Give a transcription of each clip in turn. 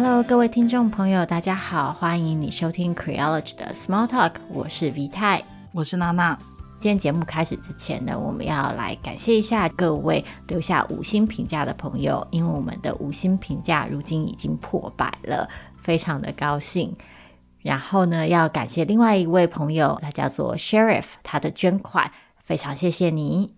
Hello，各位听众朋友，大家好，欢迎你收听 Creology 的 Small Talk，我是 V 太，我是娜娜。今天节目开始之前呢，我们要来感谢一下各位留下五星评价的朋友，因为我们的五星评价如今已经破百了，非常的高兴。然后呢，要感谢另外一位朋友，他叫做 Sheriff，他的捐款，非常谢谢你。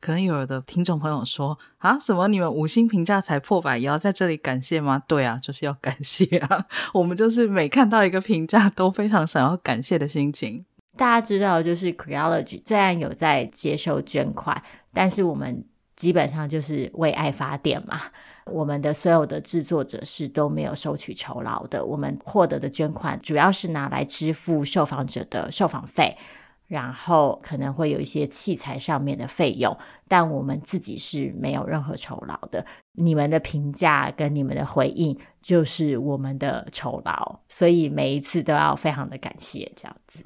可能有的听众朋友说啊，什么你们五星评价才破百，也要在这里感谢吗？对啊，就是要感谢啊。我们就是每看到一个评价，都非常想要感谢的心情。大家知道，就是 Creology 虽然有在接受捐款，但是我们基本上就是为爱发电嘛。我们的所有的制作者是都没有收取酬劳的，我们获得的捐款主要是拿来支付受访者的受访费。然后可能会有一些器材上面的费用，但我们自己是没有任何酬劳的。你们的评价跟你们的回应就是我们的酬劳，所以每一次都要非常的感谢这样子。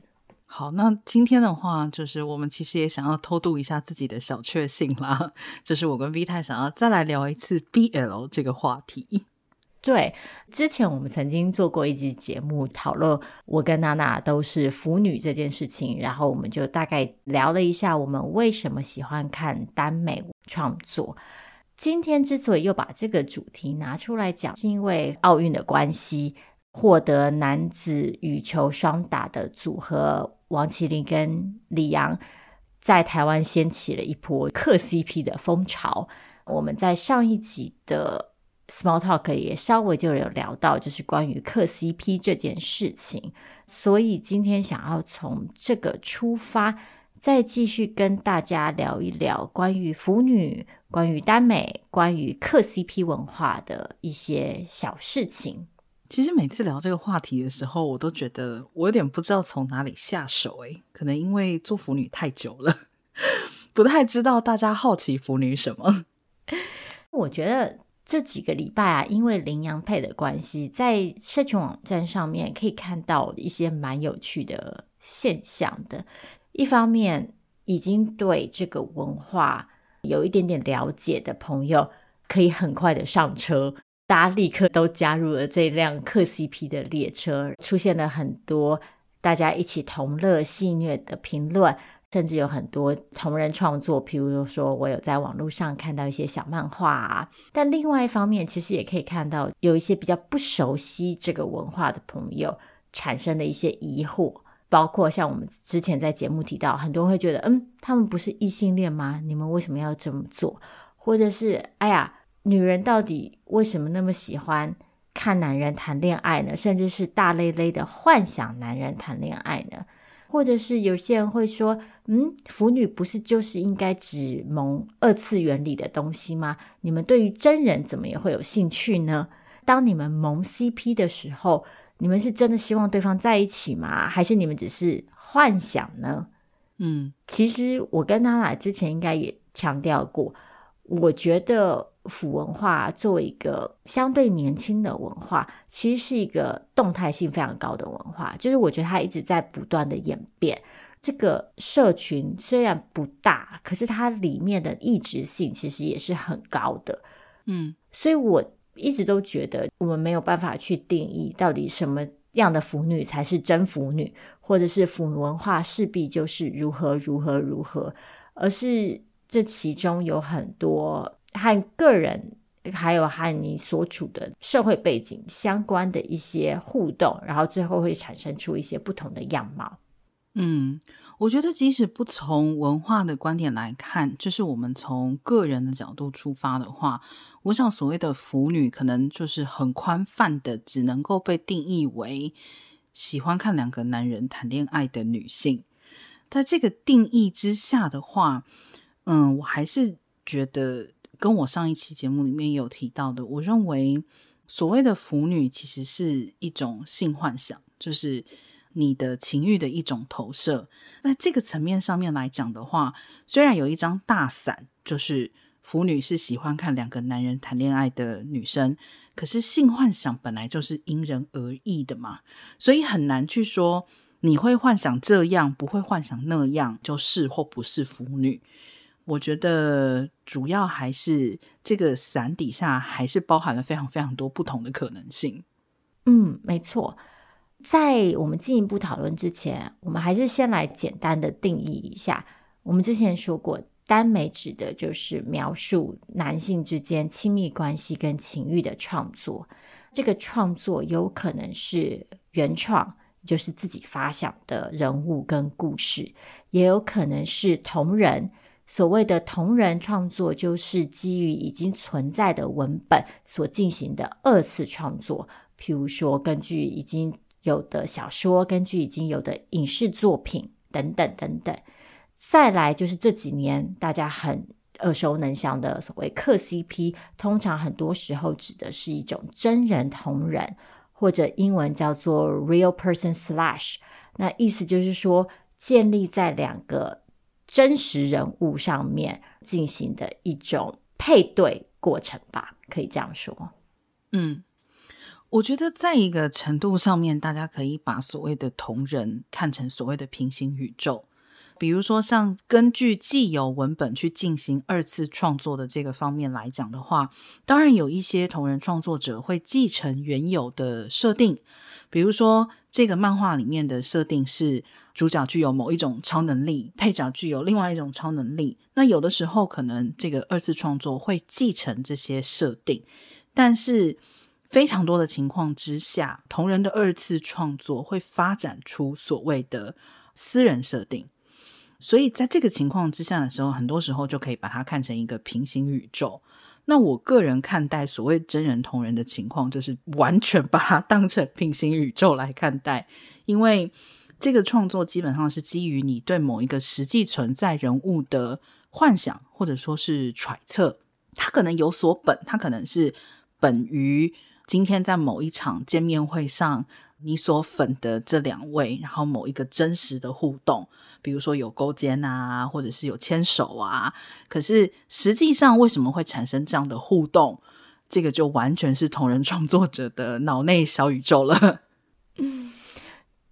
好，那今天的话，就是我们其实也想要偷渡一下自己的小确幸啦，就是我跟 V 太想要再来聊一次 BL 这个话题。对，之前我们曾经做过一集节目讨论，我跟娜娜都是腐女这件事情，然后我们就大概聊了一下我们为什么喜欢看耽美创作。今天之所以又把这个主题拿出来讲，是因为奥运的关系，获得男子羽球双打的组合王齐麟跟李洋在台湾掀起了一波 嗑 CP 的风潮。我们在上一集的 Small Talk 也稍微就有聊到，就是关于嗑 CP 这件事情，所以今天想要从这个出发，再继续跟大家聊一聊关于腐女、关于耽美、关于嗑 CP 文化的一些小事情。其实每次聊这个话题的时候，我都觉得我有点不知道从哪里下手，诶，可能因为做腐女太久了，不太知道大家好奇腐女什么。我觉得。这几个礼拜啊，因为羚羊配的关系，在社群网站上面可以看到一些蛮有趣的现象的。一方面，已经对这个文化有一点点了解的朋友，可以很快的上车，大家立刻都加入了这辆嗑 CP 的列车，出现了很多大家一起同乐戏谑的评论。甚至有很多同人创作，譬如说，我有在网络上看到一些小漫画啊。但另外一方面，其实也可以看到有一些比较不熟悉这个文化的朋友产生的一些疑惑，包括像我们之前在节目提到，很多人会觉得，嗯，他们不是异性恋吗？你们为什么要这么做？或者是，哎呀，女人到底为什么那么喜欢看男人谈恋爱呢？甚至是大咧咧的幻想男人谈恋爱呢？或者是有些人会说，嗯，腐女不是就是应该只萌二次元里的东西吗？你们对于真人怎么也会有兴趣呢？当你们萌 CP 的时候，你们是真的希望对方在一起吗？还是你们只是幻想呢？嗯，其实我跟娜娜之前应该也强调过，我觉得。腐文化作为一个相对年轻的文化，其实是一个动态性非常高的文化。就是我觉得它一直在不断的演变。这个社群虽然不大，可是它里面的异质性其实也是很高的。嗯，所以我一直都觉得我们没有办法去定义到底什么样的腐女才是真腐女，或者是腐文化势必就是如何如何如何，而是这其中有很多。和个人，还有和你所处的社会背景相关的一些互动，然后最后会产生出一些不同的样貌。嗯，我觉得即使不从文化的观点来看，就是我们从个人的角度出发的话，我想所谓的腐女，可能就是很宽泛的，只能够被定义为喜欢看两个男人谈恋爱的女性。在这个定义之下的话，嗯，我还是觉得。跟我上一期节目里面有提到的，我认为所谓的腐女其实是一种性幻想，就是你的情欲的一种投射。在这个层面上面来讲的话，虽然有一张大伞，就是腐女是喜欢看两个男人谈恋爱的女生，可是性幻想本来就是因人而异的嘛，所以很难去说你会幻想这样，不会幻想那样，就是或不是腐女。我觉得主要还是这个伞底下还是包含了非常非常多不同的可能性。嗯，没错。在我们进一步讨论之前，我们还是先来简单的定义一下。我们之前说过，耽美指的就是描述男性之间亲密关系跟情欲的创作。这个创作有可能是原创，就是自己发想的人物跟故事，也有可能是同人。所谓的同人创作，就是基于已经存在的文本所进行的二次创作。譬如说，根据已经有的小说，根据已经有的影视作品等等等等，再来就是这几年大家很耳熟能详的所谓克 CP，通常很多时候指的是一种真人同人，或者英文叫做 real person slash，那意思就是说建立在两个真实人物上面进行的一种配对过程吧，可以这样说，嗯。我觉得在一个程度上面，大家可以把所谓的同人看成所谓的平行宇宙。比如说，像根据既有文本去进行二次创作的这个方面来讲的话，当然有一些同人创作者会继承原有的设定。比如说，这个漫画里面的设定是主角具有某一种超能力，配角具有另外一种超能力。那有的时候可能这个二次创作会继承这些设定，但是。非常多的情况之下，同人的二次创作会发展出所谓的私人设定，所以在这个情况之下的时候，很多时候就可以把它看成一个平行宇宙。那我个人看待所谓真人同人的情况，就是完全把它当成平行宇宙来看待，因为这个创作基本上是基于你对某一个实际存在人物的幻想，或者说是揣测，它可能有所本，它可能是本于。今天在某一场见面会上，你所粉的这两位，然后某一个真实的互动，比如说有勾肩啊，或者是有牵手啊，可是实际上为什么会产生这样的互动？这个就完全是同人创作者的脑内小宇宙了。嗯，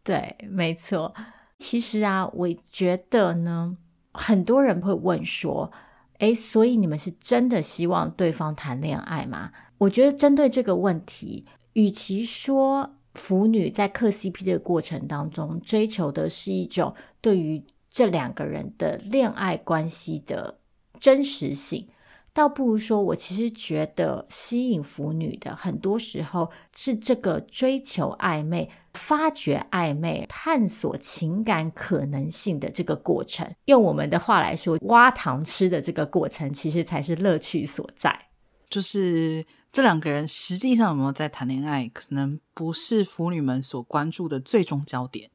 对，没错。其实啊，我觉得呢，很多人会问说，诶，所以你们是真的希望对方谈恋爱吗？我觉得针对这个问题，与其说腐女在嗑 CP 的过程当中追求的是一种对于这两个人的恋爱关系的真实性，倒不如说，我其实觉得吸引腐女的很多时候是这个追求暧昧、发掘暧昧、探索情感可能性的这个过程。用我们的话来说，挖糖吃的这个过程，其实才是乐趣所在。就是。这两个人实际上有没有在谈恋爱，可能不是腐女们所关注的最终焦点。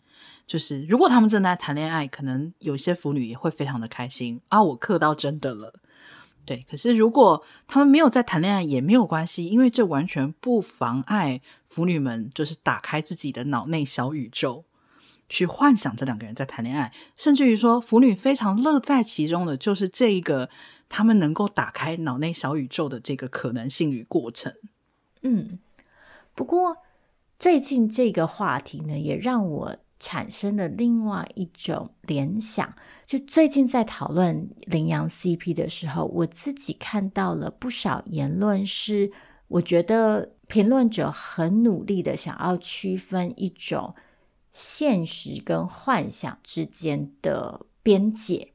就是如果他们正在谈恋爱，可能有些腐女也会非常的开心啊，我嗑到真的了。对，可是如果他们没有在谈恋爱，也没有关系，因为这完全不妨碍腐女们就是打开自己的脑内小宇宙，去幻想这两个人在谈恋爱，甚至于说腐女非常乐在其中的，就是这一个。他们能够打开脑内小宇宙的这个可能性与过程，嗯，不过最近这个话题呢，也让我产生了另外一种联想。就最近在讨论羚羊 CP 的时候，我自己看到了不少言论，是我觉得评论者很努力的想要区分一种现实跟幻想之间的边界。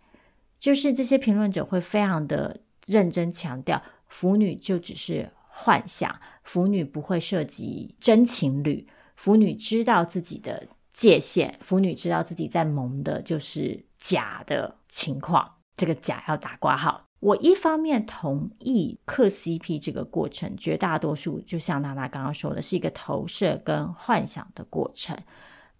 就是这些评论者会非常的认真强调，腐女就只是幻想，腐女不会涉及真情侣，腐女知道自己的界限，腐女知道自己在萌的就是假的情况，这个假要打括号。我一方面同意嗑 CP 这个过程，绝大多数就像娜娜刚刚说的，是一个投射跟幻想的过程，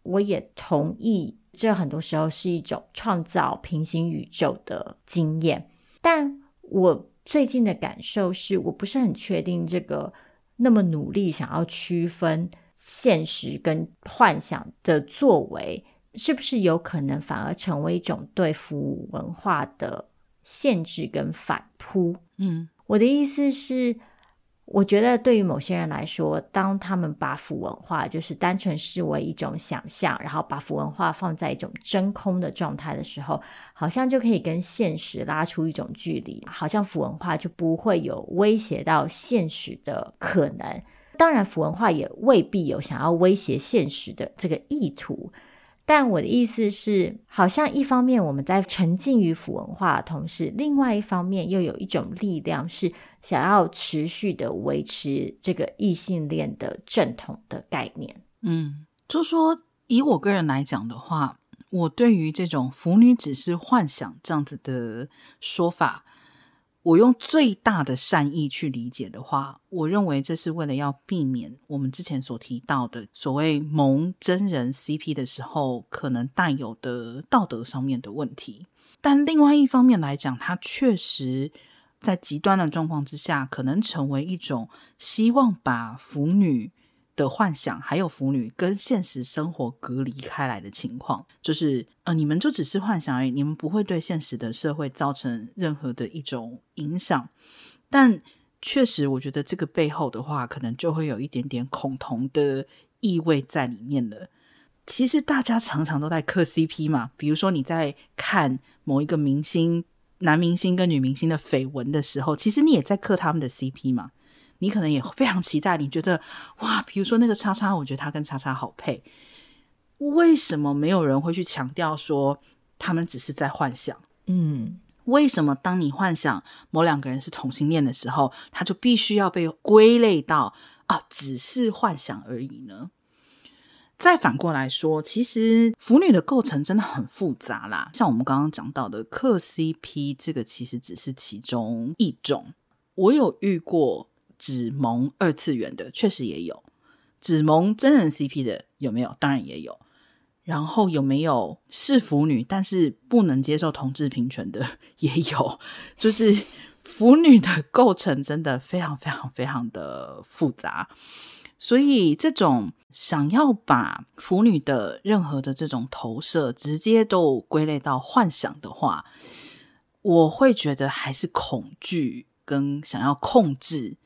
我也同意。这很多时候是一种创造平行宇宙的经验，但我最近的感受是，我不是很确定这个那么努力想要区分现实跟幻想的作为，是不是有可能反而成为一种对腐文化的限制跟反扑？嗯，我的意思是，我觉得对于某些人来说，当他们把腐文化就是单纯视为一种想象，然后把腐文化放在一种真空的状态的时候，好像就可以跟现实拉出一种距离，好像腐文化就不会有威胁到现实的可能。当然，腐文化也未必有想要威胁现实的这个意图。但我的意思是，好像一方面我们在沉浸于腐文化的同时，另外一方面又有一种力量是想要持续的维持这个异性恋的正统的概念。嗯，就说以我个人来讲的话，我对于这种腐女只是幻想这样子的说法。我用最大的善意去理解的话，我认为这是为了要避免我们之前所提到的所谓萌真人 CP 的时候可能带有的道德上面的问题。但另外一方面来讲，它确实在极端的状况之下，可能成为一种希望把腐女的幻想，还有腐女跟现实生活隔离开来的情况，就是呃，你们就只是幻想而已，你们不会对现实的社会造成任何的一种影响。但确实，我觉得这个背后的话，可能就会有一点点恐同的意味在里面了。其实大家常常都在磕 CP 嘛，比如说你在看某一个明星、男明星跟女明星的绯闻的时候，其实你也在磕他们的 CP 嘛。你可能也非常期待，你觉得哇，比如说那个叉叉，我觉得他跟叉叉好配。为什么没有人会去强调说他们只是在幻想？嗯，为什么当你幻想某两个人是同性恋的时候，他就必须要被归类到啊，只是幻想而已呢？再反过来说，其实腐女的构成真的很复杂啦。像我们刚刚讲到的克 CP，这个其实只是其中一种。我有遇过。只萌二次元的确实也有，只萌真人 CP 的有没有？当然也有。然后有没有是腐女但是不能接受同志平权的也有。就是腐女的构成真的非常非常非常的复杂，所以这种想要把腐女的任何的这种投射直接都归类到幻想的话，我会觉得还是恐惧跟想要控制。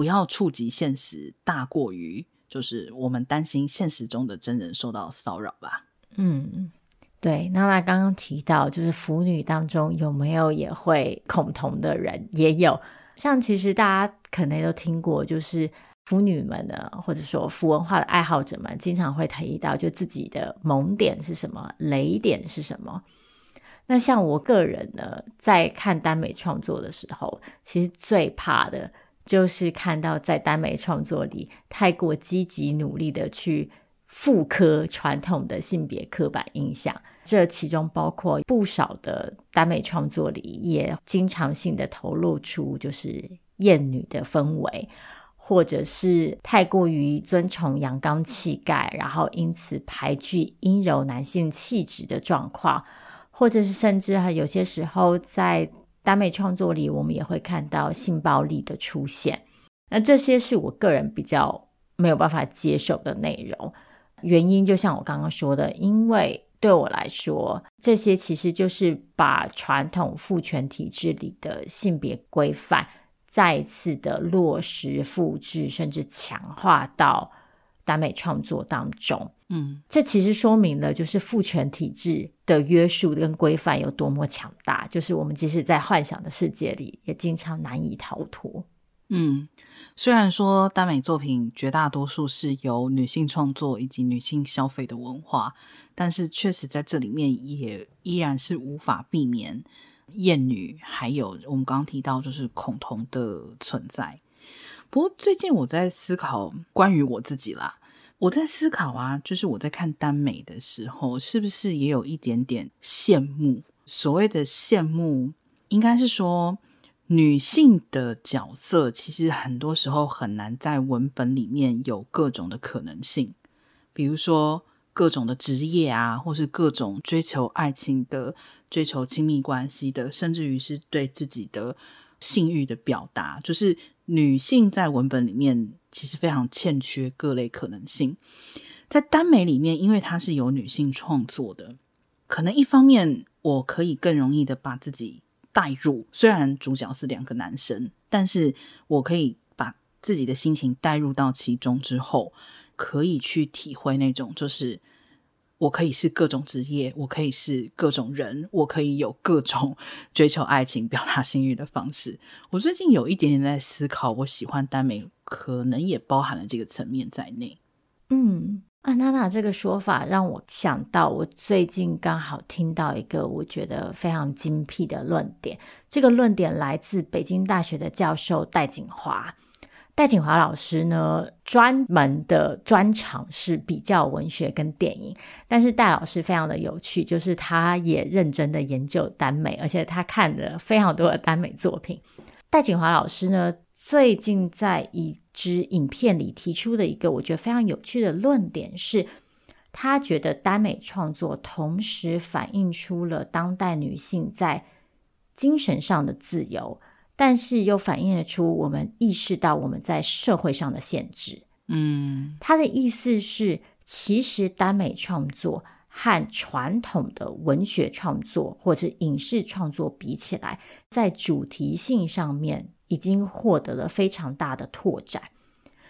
不要触及现实，大过于就是我们担心现实中的真人受到骚扰吧。嗯，对。那他刚刚提到，就是腐女当中有没有也会恐同的人？也有。像其实大家可能都听过，就是腐女们呢，或者说腐文化的爱好者们，经常会提到，就自己的萌点是什么，雷点是什么。那像我个人呢，在看耽美创作的时候，其实最怕的。就是看到在耽美创作里太过积极努力的去复刻传统的性别刻板印象，这其中包括不少的耽美创作里也经常性的透露出就是厌女的氛围，或者是太过于尊崇阳刚气概，然后因此排拒阴柔男性气质的状况，或者是甚至有些时候在。耽美创作里，我们也会看到性暴力的出现。那这些是我个人比较没有办法接受的内容。原因就像我刚刚说的，因为对我来说，这些其实就是把传统父权体制里的性别规范再次的落实、复制，甚至强化到耽美创作当中。嗯，这其实说明了，就是父权体制的约束跟规范有多么强大。就是我们即使在幻想的世界里，也经常难以逃脱。嗯，虽然说耽美作品绝大多数是由女性创作以及女性消费的文化，但是确实在这里面也依然是无法避免厌女，还有我们刚刚提到就是恐同的存在。不过最近我在思考关于我自己啦。我在思考啊，就是我在看耽美的时候，是不是也有一点点羡慕？所谓的羡慕，应该是说女性的角色，其实很多时候很难在文本里面有各种的可能性，比如说各种的职业啊，或是各种追求爱情的、追求亲密关系的，甚至于是对自己的性欲的表达，就是女性在文本里面。其实非常欠缺各类可能性，在耽美里面，因为它是由女性创作的，可能一方面我可以更容易的把自己带入，虽然主角是两个男生，但是我可以把自己的心情带入到其中之后，可以去体会那种就是。我可以是各种职业，我可以是各种人，我可以有各种 追求爱情、表达性欲的方式。我最近有一点点在思考，我喜欢耽美，可能也包含了这个层面在内。嗯，安娜娜这个说法让我想到，我最近刚好听到一个我觉得非常精辟的论点。这个论点来自北京大学的教授戴锦华。戴锦华老师呢，专门的专长是比较文学跟电影，但是戴老师非常的有趣，就是他也认真的研究耽美，而且他看了非常多的耽美作品。戴锦华老师呢，最近在一支影片里提出的一个我觉得非常有趣的论点是，他觉得耽美创作同时反映出了当代女性在精神上的自由。但是又反映得出我们意识到我们在社会上的限制。嗯，他的意思是，其实耽美创作和传统的文学创作或者影视创作比起来，在主题性上面已经获得了非常大的拓展。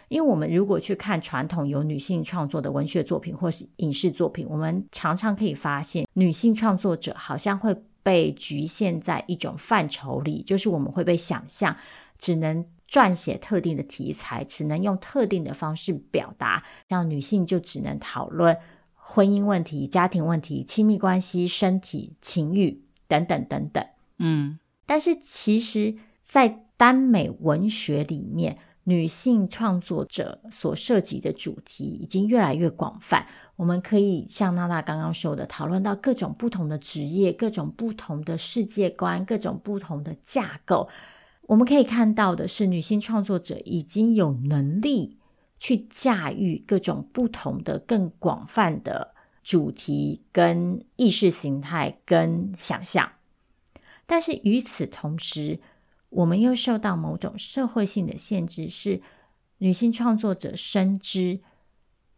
因为我们如果去看传统由女性创作的文学作品或是影视作品，我们常常可以发现，女性创作者好像会。被局限在一种范畴里，就是我们会被想象，只能撰写特定的题材，只能用特定的方式表达。像女性就只能讨论婚姻问题、家庭问题、亲密关系、身体、情欲等等等等。嗯，但是其实，在耽美文学里面，女性创作者所涉及的主题已经越来越广泛。我们可以像娜娜刚刚说的，讨论到各种不同的职业、各种不同的世界观、各种不同的架构。我们可以看到的是，女性创作者已经有能力去驾驭各种不同的、更广泛的主题、跟意识形态、跟想象。但是与此同时，我们又受到某种社会性的限制，是女性创作者深知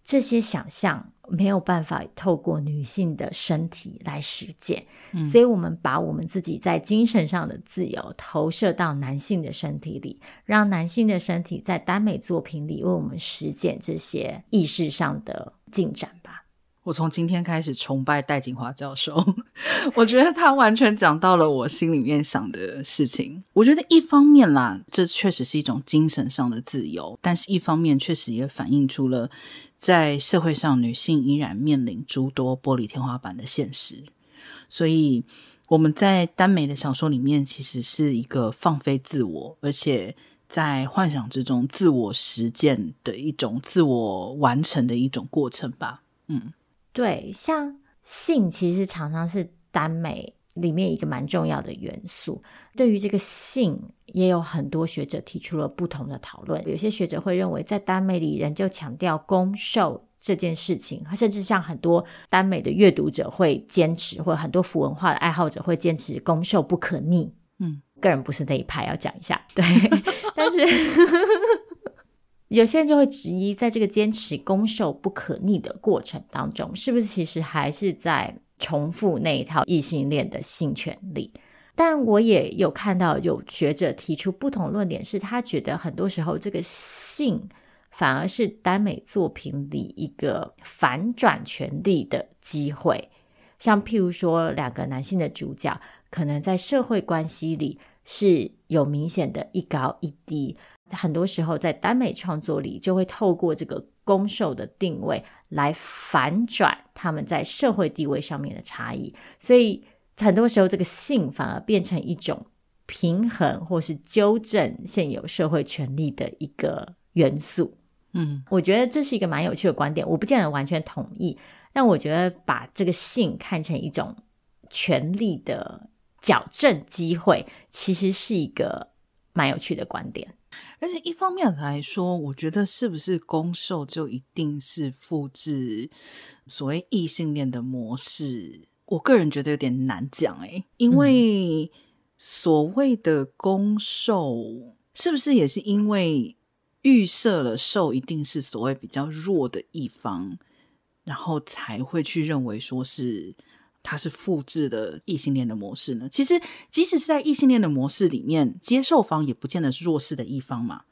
这些想象没有办法透过女性的身体来实践，嗯，所以我们把我们自己在精神上的自由投射到男性的身体里，让男性的身体在耽美作品里为我们实践这些意识上的进展吧。我从今天开始崇拜戴锦华教授，我觉得他完全讲到了我心里面想的事情。我觉得一方面啦，这确实是一种精神上的自由，但是一方面确实也反映出了在社会上女性依然面临诸多玻璃天花板的现实。所以我们在耽美的小说里面，其实是一个放飞自我，而且在幻想之中自我实践的一种自我完成的一种过程吧。嗯。对，像性其实常常是耽美里面一个蛮重要的元素。对于这个性，也有很多学者提出了不同的讨论。有些学者会认为，在耽美里仍旧强调攻受这件事情，甚至像很多耽美的阅读者会坚持，或者很多腐文化的爱好者会坚持攻受不可逆。嗯，个人不是那一派，要讲一下。对，但是。有些人就会质疑，在这个坚持攻受不可逆的过程当中，是不是其实还是在重复那一套异性恋的性权利？但我也有看到有学者提出不同论点，是他觉得很多时候这个性反而是耽美作品里一个反转权利的机会。像譬如说，两个男性的主角可能在社会关系里是有明显的一高一低。很多时候，在耽美创作里，就会透过这个攻受的定位来反转他们在社会地位上面的差异。所以，很多时候，这个性反而变成一种平衡或是纠正现有社会权利的一个元素。嗯，我觉得这是一个蛮有趣的观点，我不见得完全同意，但我觉得把这个性看成一种权利的矫正机会，其实是一个蛮有趣的观点。而且一方面来说，我觉得是不是攻受就一定是复制所谓异性恋的模式？我个人觉得有点难讲诶，因为所谓的攻受，是不是也是因为预设了受一定是所谓比较弱的一方，然后才会去认为说是。它是复制的异性恋的模式呢？其实，即使是在异性恋的模式里面，接受方也不见得是弱势的一方嘛。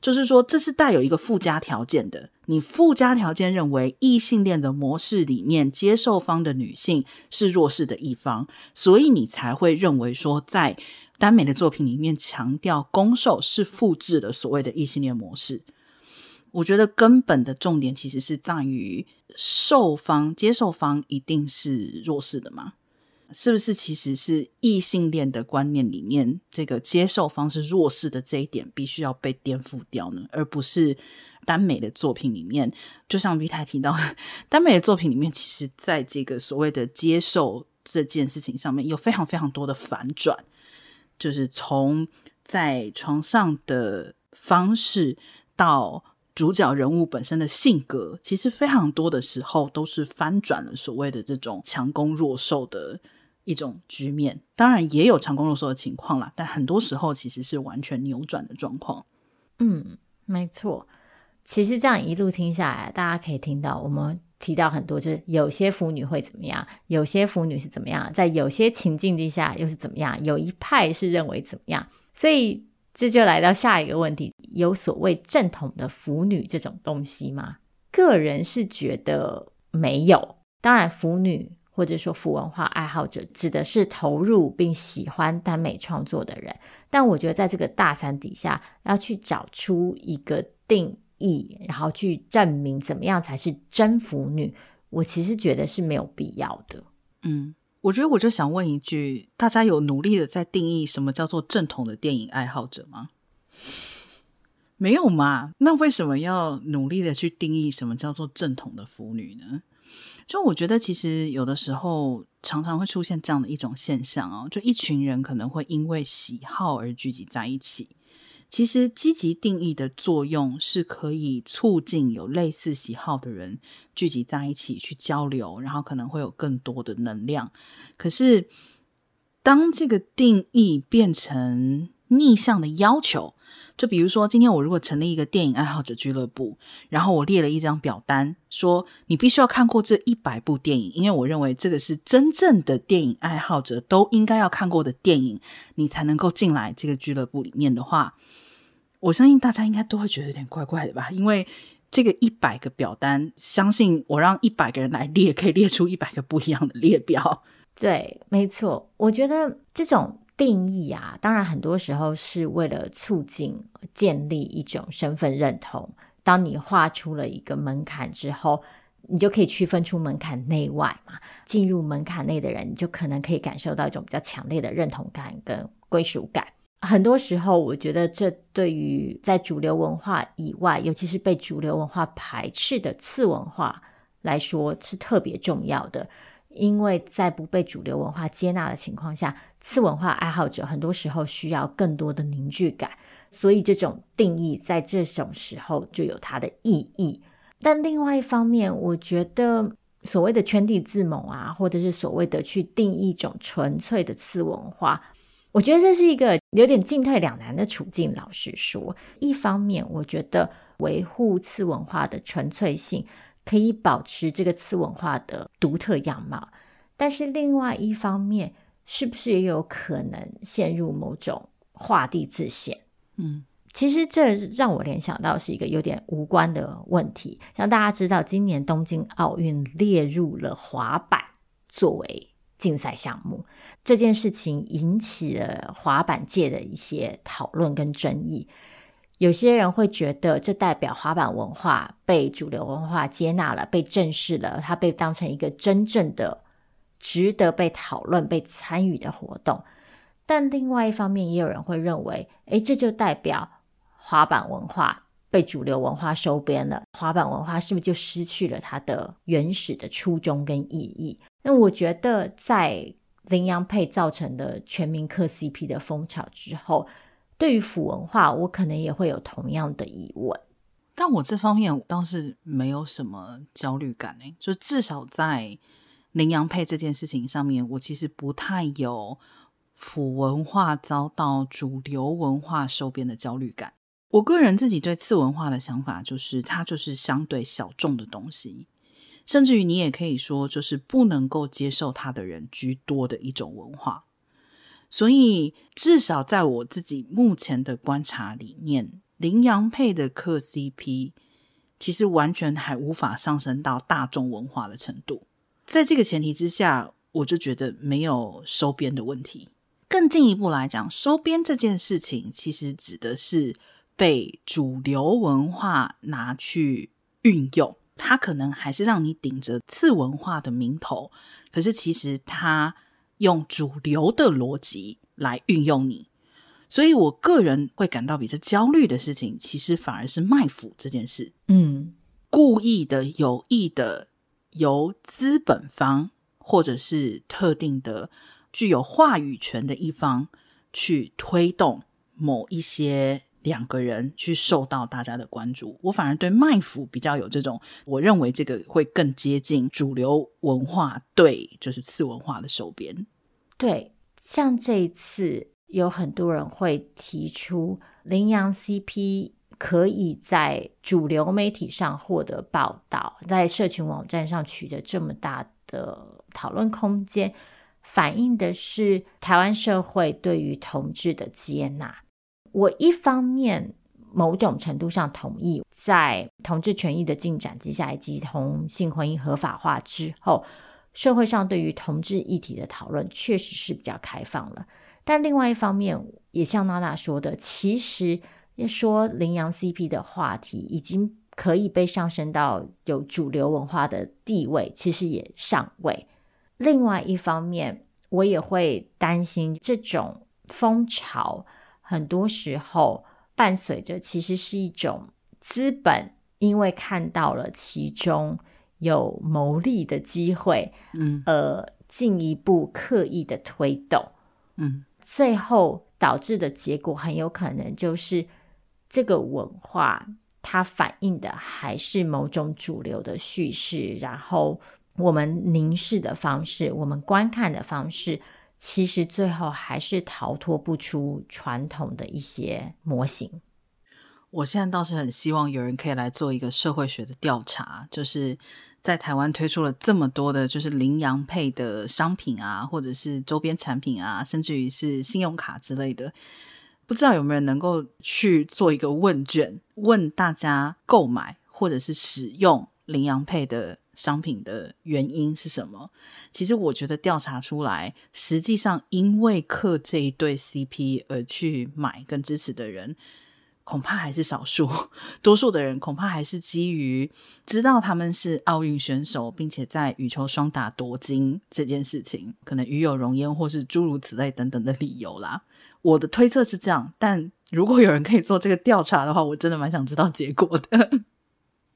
就是说这是带有一个附加条件的。你附加条件认为异性恋的模式里面，接受方的女性是弱势的一方，所以你才会认为说，在耽美的作品里面强调攻受是复制了所谓的异性恋模式。我觉得根本的重点其实是在于受方、接受方一定是弱势的吗？是不是其实是异性恋的观念里面，这个接受方是弱势的这一点必须要被颠覆掉呢？而不是耽美的作品里面，就像 Vita 提到，耽美的作品里面，其实在这个所谓的接受这件事情上面，有非常非常多的反转，就是从在床上的方式到主角人物本身的性格，其实非常多的时候都是翻转了所谓的这种强攻弱受的。一种局面，当然也有强攻弱受的情况啦，但很多时候其实是完全扭转的状况。嗯，没错。其实这样一路听下来，大家可以听到我们提到很多，就是有些腐女会怎么样，有些腐女是怎么样，在有些情境之下又是怎么样，有一派是认为怎么样。所以这就来到下一个问题：有所谓正统的腐女这种东西吗？个人是觉得没有。当然，腐女。或者说，腐文化爱好者指的是投入并喜欢耽美创作的人，但我觉得在这个大伞底下，要去找出一个定义，然后去证明怎么样才是真腐女，我其实觉得是没有必要的。嗯，我觉得我就想问一句：大家有努力的在定义什么叫做正统的电影爱好者吗？没有嘛？那为什么要努力的去定义什么叫做正统的腐女呢？就我觉得，其实有的时候常常会出现这样的一种现象哦，就一群人可能会因为喜好而聚集在一起。其实积极定义的作用是可以促进有类似喜好的人聚集在一起去交流，然后可能会有更多的能量。可是当这个定义变成逆向的要求，就比如说，今天我如果成立一个电影爱好者俱乐部，然后我列了一张表单，说你必须要看过这一百部电影，因为我认为这个是真正的电影爱好者都应该要看过的电影，你才能够进来这个俱乐部里面的话，我相信大家应该都会觉得有点怪怪的吧？因为这个一百个表单，相信我让一百个人来列，可以列出一百个不一样的列表。对，没错，我觉得这种。定义啊，当然很多时候是为了促进建立一种身份认同。当你画出了一个门槛之后，你就可以区分出门槛内外嘛。进入门槛内的人，你就可能可以感受到一种比较强烈的认同感跟归属感。很多时候，我觉得这对于在主流文化以外，尤其是被主流文化排斥的次文化来说，是特别重要的。因为在不被主流文化接纳的情况下，次文化爱好者很多时候需要更多的凝聚感，所以这种定义在这种时候就有它的意义。但另外一方面，我觉得所谓的圈地自萌啊，或者是所谓的去定义一种纯粹的次文化，我觉得这是一个有点进退两难的处境。老实说，一方面我觉得维护次文化的纯粹性。可以保持这个次文化的独特样貌，但是另外一方面，是不是也有可能陷入某种画地自限？嗯，其实这让我联想到是一个有点无关的问题。像大家知道，今年东京奥运列入了滑板作为竞赛项目，这件事情引起了滑板界的一些讨论跟争议。有些人会觉得，这代表滑板文化被主流文化接纳了，被正视了，它被当成一个真正的值得被讨论、被参与的活动。但另外一方面，也有人会认为，诶，这就代表滑板文化被主流文化收编了，滑板文化是不是就失去了它的原始的初衷跟意义？那我觉得，在麟洋配造成的全民磕 CP 的风潮之后。对于腐文化，我可能也会有同样的疑问，但我这方面倒是没有什么焦虑感诶，就至少在麟洋配这件事情上面，我其实不太有腐文化遭到主流文化收编的焦虑感。我个人自己对次文化的想法就是，它就是相对小众的东西，甚至于你也可以说，就是不能够接受它的人居多的一种文化。所以，至少在我自己目前的观察里面，羚羊配的嗑 CP，其实完全还无法上升到大众文化的程度。在这个前提之下，我就觉得没有收编的问题。更进一步来讲，收编这件事情，其实指的是被主流文化拿去运用。它可能还是让你顶着次文化的名头，可是其实它用主流的逻辑来运用你。所以我个人会感到比较焦虑的事情，其实反而是卖腐这件事。嗯，故意的、有意的，由资本方或者是特定的具有话语权的一方去推动某一些两个人去受到大家的关注。我反而对卖腐比较有这种，我认为这个会更接近主流文化对就是次文化的收编。对，像这一次。有很多人会提出，羚羊 CP 可以在主流媒体上获得报道，在社群网站上取得这么大的讨论空间，反映的是台湾社会对于同志的接纳。我一方面某种程度上同意，在同志权益的进展之下，以及同性婚姻合法化之后，社会上对于同志议题的讨论确实是比较开放了。但另外一方面，也像娜娜说的，其实要说羚羊 CP 的话题已经可以被上升到有主流文化的地位，其实也尚未。另外一方面，我也会担心这种风潮，很多时候伴随着其实是一种资本，因为看到了其中有牟利的机会，嗯，而，进一步刻意的推动，嗯。最后导致的结果很有可能就是这个文化它反映的还是某种主流的叙事，然后我们凝视的方式，我们观看的方式，其实最后还是逃脱不出传统的一些模型。我现在倒是很希望有人可以来做一个社会学的调查，就是。在台湾推出了这么多的，就是羚羊配的商品啊，或者是周边产品啊，甚至于是信用卡之类的，不知道有没有人能够去做一个问卷，问大家购买或者是使用羚羊配的商品的原因是什么？其实我觉得调查出来，实际上因为嗑这一对 CP 而去买跟支持的人。恐怕还是少数，多数的人恐怕还是基于知道他们是奥运选手，并且在羽球双打夺金这件事情，可能与有荣焉，或是诸如此类等等的理由啦。我的推测是这样，但如果有人可以做这个调查的话，我真的蛮想知道结果的。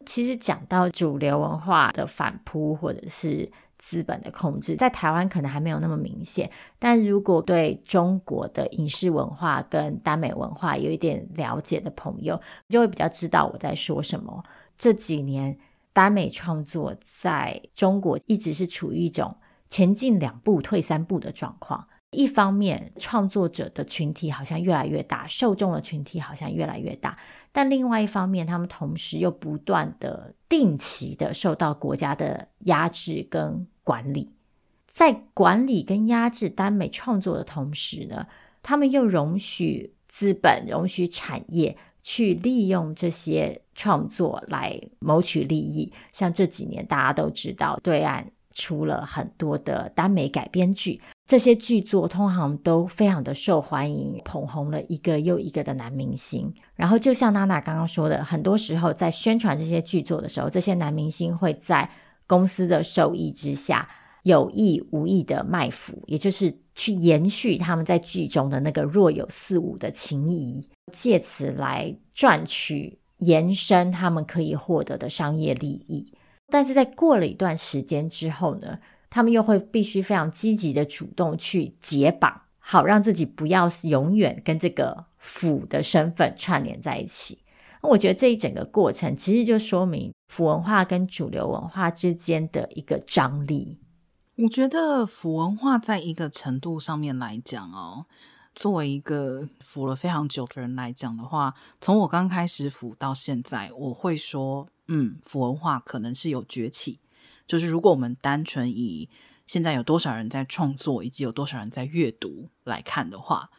其实讲到主流文化的反扑，或者是。资本的控制在台湾可能还没有那么明显，但如果对中国的影视文化跟耽美文化有一点了解的朋友，就会比较知道我在说什么。这几年耽美创作在中国一直是处于一种前进两步退三步的状况。一方面，创作者的群体好像越来越大，受众的群体好像越来越大，但另外一方面，他们同时又不断的定期的受到国家的压制跟管理。在管理跟压制耽美创作的同时呢，他们又容许资本、容许产业去利用这些创作来谋取利益。像这几年大家都知道，对岸出了很多的耽美改编剧。这些剧作通常都非常的受欢迎，捧红了一个又一个的男明星。然后，就像娜娜刚刚说的，很多时候在宣传这些剧作的时候，这些男明星会在公司的授意之下，有意无意的卖腐，也就是去延续他们在剧中的那个若有似无的情谊，借此来赚取延伸他们可以获得的商业利益。但是在过了一段时间之后呢，他们又会必须非常积极的主动去解绑，好让自己不要永远跟这个腐的身份串联在一起。我觉得这一整个过程其实就说明腐文化跟主流文化之间的一个张力。我觉得腐文化在一个程度上面来讲哦，作为一个腐了非常久的人来讲的话，从我刚开始腐到现在，我会说，嗯，腐文化可能是有崛起。就是如果我们单纯以现在有多少人在创作，以及有多少人在阅读来看的话，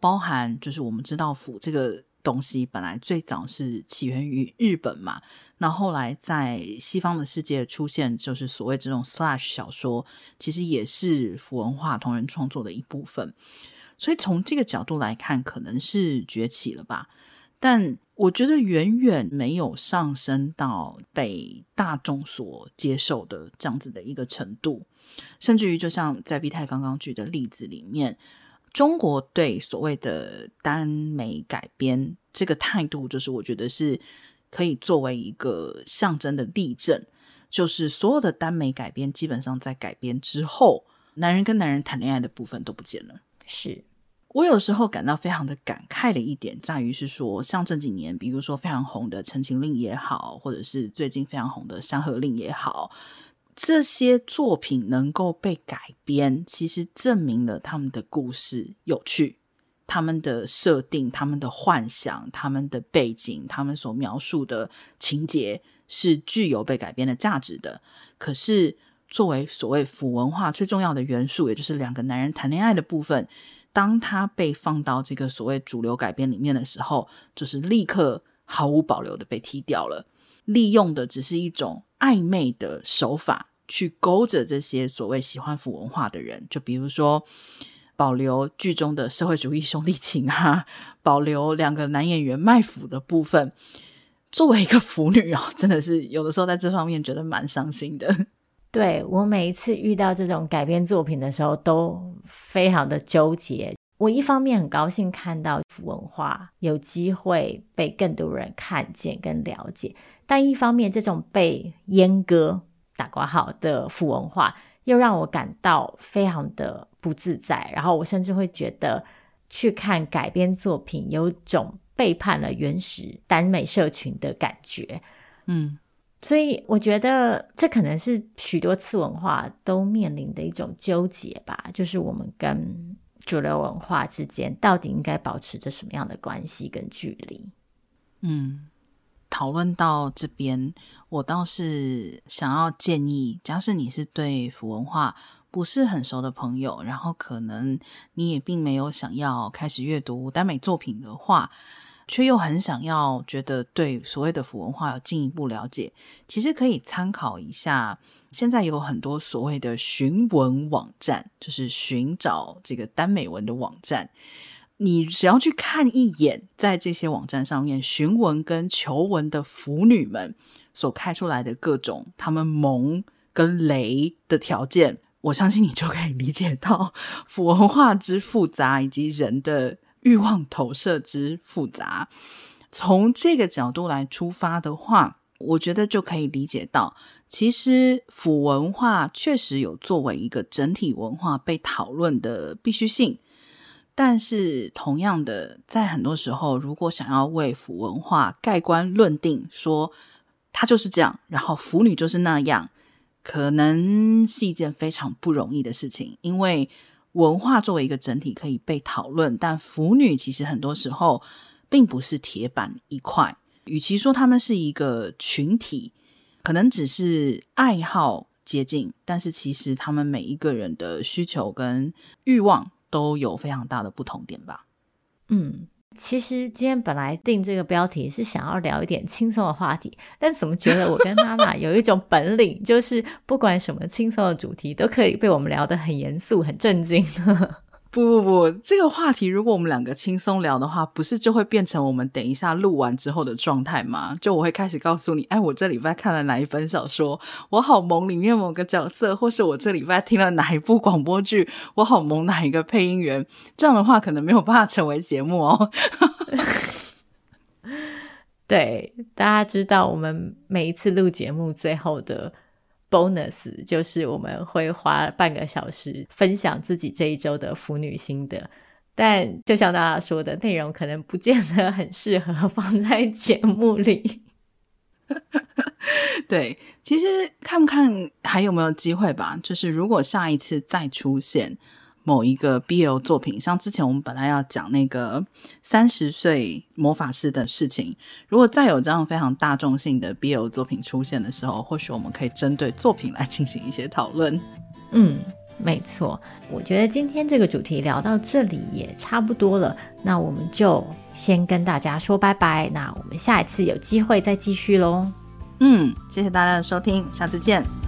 包含就是我们知道腐这个东西本来最早是起源于日本嘛，那后来在西方的世界出现，就是所谓这种 slash 小说，其实也是腐文化同人创作的一部分。所以从这个角度来看，可能是崛起了吧。但我觉得远远没有上升到被大众所接受的这样子的一个程度，甚至于就像在 V 太刚刚举的例子里面。中国对所谓的耽美改编这个态度，就是我觉得是可以作为一个象征的例证，就是所有的耽美改编基本上在改编之后，男人跟男人谈恋爱的部分都不见了。是我有时候感到非常的感慨的一点，在于是说，像这几年，比如说非常红的《陈情令》也好，或者是最近非常红的《山河令》也好。这些作品能够被改编，其实证明了他们的故事有趣，他们的设定、他们的幻想、他们的背景、他们所描述的情节是具有被改编的价值的。可是，作为所谓腐文化最重要的元素，也就是两个男人谈恋爱的部分，当它被放到这个所谓主流改编里面的时候，就是立刻毫无保留的被踢掉了。利用的只是一种暧昧的手法，去勾着这些所谓喜欢腐文化的人，就比如说保留剧中的社会主义兄弟情啊，保留两个男演员卖腐的部分。作为一个腐女哦，真的是有的时候在这方面觉得蛮伤心的。对，我每一次遇到这种改编作品的时候，都非常的纠结。我一方面很高兴看到腐文化有机会被更多人看见跟了解。但一方面，这种被阉割、打括号的腐文化，又让我感到非常的不自在。然后我甚至会觉得，去看改编作品，有种背叛了原始耽美社群的感觉。嗯，所以我觉得这可能是许多次文化都面临的一种纠结吧，就是我们跟主流文化之间到底应该保持着什么样的关系跟距离？嗯。讨论到这边，我倒是想要建议，假使你是对腐文化不是很熟的朋友，然后可能你也并没有想要开始阅读耽美作品的话，却又很想要觉得对所谓的腐文化有进一步了解，其实可以参考一下，现在有很多所谓的寻文网站，就是寻找这个耽美文的网站。你只要去看一眼，在这些网站上面寻文跟求文的腐女们所开出来的各种他们萌跟雷的条件，我相信你就可以理解到 腐文化之复杂，以及人的欲望投射之复杂。从这个角度来出发的话，我觉得就可以理解到，其实腐文化确实有作为一个整体文化被讨论的必须性。但是，同样的，在很多时候，如果想要为腐文化盖棺论定，说它就是这样，然后腐女就是那样，可能是一件非常不容易的事情。因为文化作为一个整体可以被讨论，但腐女其实很多时候并不是铁板一块。与其说他们是一个群体，可能只是爱好接近，但是其实他们每一个人的需求跟欲望。都有非常大的不同点吧。嗯，其实今天本来定这个标题是想要聊一点轻松的话题，但怎么觉得我跟娜娜有一种本领，就是不管什么轻松的主题都可以被我们聊得很严肃、很震惊。不不不，这个话题如果我们两个轻松聊的话，不是就会变成我们等一下录完之后的状态吗？就我会开始告诉你，哎，我这礼拜看了哪一本小说，我好萌里面某个角色，或是我这礼拜听了哪一部广播剧，我好萌哪一个配音员。这样的话，可能没有办法成为节目哦。对，大家知道，我们每一次录节目最后的。Bonus 就是我们会花半个小时分享自己这一周的腐女心得，但就像大家说的，内容可能不见得很适合 放在节目里。对，其实看看还有没有机会吧？就是如果下一次再出现。某一个 BL 作品，像之前我们本来要讲那个三十岁魔法师的事情，如果再有这样非常大众性的 BL 作品出现的时候，或许我们可以针对作品来进行一些讨论。嗯，没错，我觉得今天这个主题聊到这里也差不多了，那我们就先跟大家说拜拜。那我们下一次有机会再继续喽。嗯，谢谢大家的收听，下次见。